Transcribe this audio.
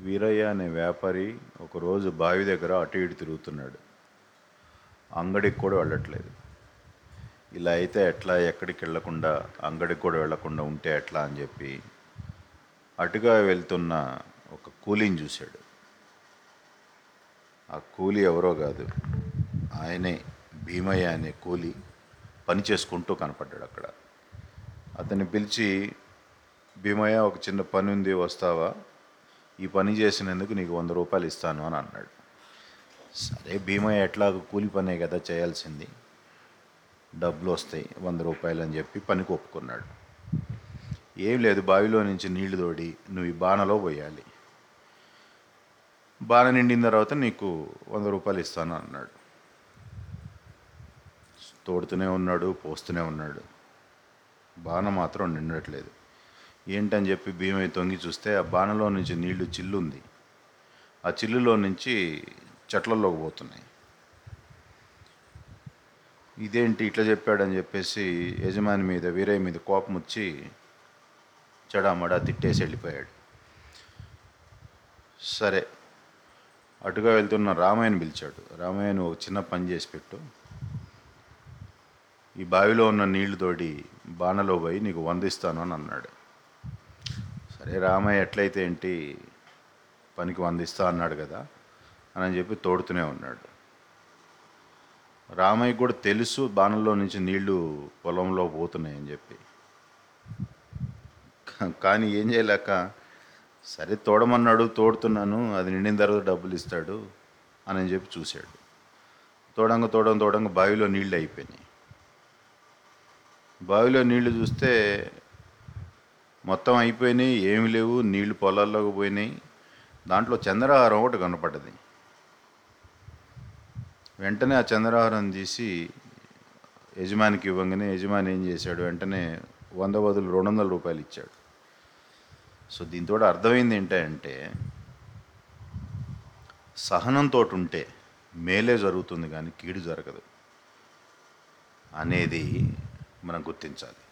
వీరయ్య అనే వ్యాపారి ఒకరోజు బావి దగ్గర అటు ఇటు తిరుగుతున్నాడు. అంగడికి కూడా వెళ్ళట్లేదు. ఇలా అయితే ఎట్లా? ఎక్కడికి వెళ్ళకుండా అంగడికి కూడా వెళ్ళకుండా ఉంటే ఎట్లా అని చెప్పి అటుగా వెళ్తున్న ఒక కూలీని చూశాడు. ఆ కూలీ ఎవరో కాదు ఆయనే భీమయ్య అనే కూలీ పని చేసుకుంటూ కనపడ్డాడు అక్కడ. అతన్ని పిలిచి భీమయ్య ఒక చిన్న పని ఉంది వస్తావా? ఈ పని చేసినందుకు నీకు వంద రూపాయలు ఇస్తాను అని అన్నాడు. సరే భీమయ్య ఎట్లాగో కూలి పనే కదా చేయాల్సింది. డబ్బులు వస్తాయి వంద రూపాయలు అని చెప్పి పనికి ఒప్పుకున్నాడు. ఏం లేదు బావిలో నుంచి నీళ్ళు తోడి నువ్వు ఈ బాణలో పోయాలి. బాణ నిండిన తర్వాత నీకు వంద రూపాయలు ఇస్తాను అన్నాడు. తోడుతూనే ఉన్నాడు పోస్తూనే ఉన్నాడు. బాణ మాత్రం నిండట్లేదు. ఏంటని చెప్పి భీమయ్య తొంగి చూస్తే ఆ బాణలో నుంచి నీళ్ళు చిల్లుంది. ఆ చిల్లులో నుంచి చెట్లలోకి పోతున్నాయి. ఇదేంటి ఇట్లా చెప్పాడని చెప్పేసి యజమాని మీద వీరయ్య మీద కోపం వచ్చి చెడామడా తిట్టేసి వెళ్ళిపోయాడు. సరే అటుగా వెళ్తున్న రామయ్యను పిలిచాడు. రామయ్యను ఒక చిన్న పని చేసి పెట్టు. ఈ బావిలో ఉన్న నీళ్ళు తోడి బాణలో పోయి నీకు వందిస్తాను అని అన్నాడు. సరే రామయ్య ఎట్లయితే ఏంటి? పనికి వందిస్తా అన్నాడు కదా అని చెప్పి తోడుతూనే ఉన్నాడు. రామయ్య కూడా తెలుసు బాణంలో నుంచి నీళ్ళు పొలంలో పోతున్నాయని చెప్పి. కానీ ఏం చేయలేక సరే తోడమన్నాడు తోడుతున్నాను అది నిండిన తర్వాత డబ్బులు ఇస్తాడు అని చెప్పి చూశాడు. తోడంగ తోడంగ తోడంగ బావిలో నీళ్ళు అయిపోయినాయి. బావిలో నీళ్ళు చూస్తే మొత్తం అయిపోయినాయి ఏమి లేవు నీళ్ళు పొలాల్లోకి పోయినాయి. దాంట్లో చంద్రహారం ఒకటి కనపడ్డది. వెంటనే ఆ చంద్రహారం తీసి యజమానికి ఇవ్వగానే యజమాని ఏం చేశాడు? వెంటనే వంద బదులు రెండు వందల రూపాయలు ఇచ్చాడు. సో దీంతో అర్థమైంది ఏంటంటే సహనంతో ఉంటే మేలే జరుగుతుంది కానీ కీడు జరగదు అనేది మనం గుర్తించాలి.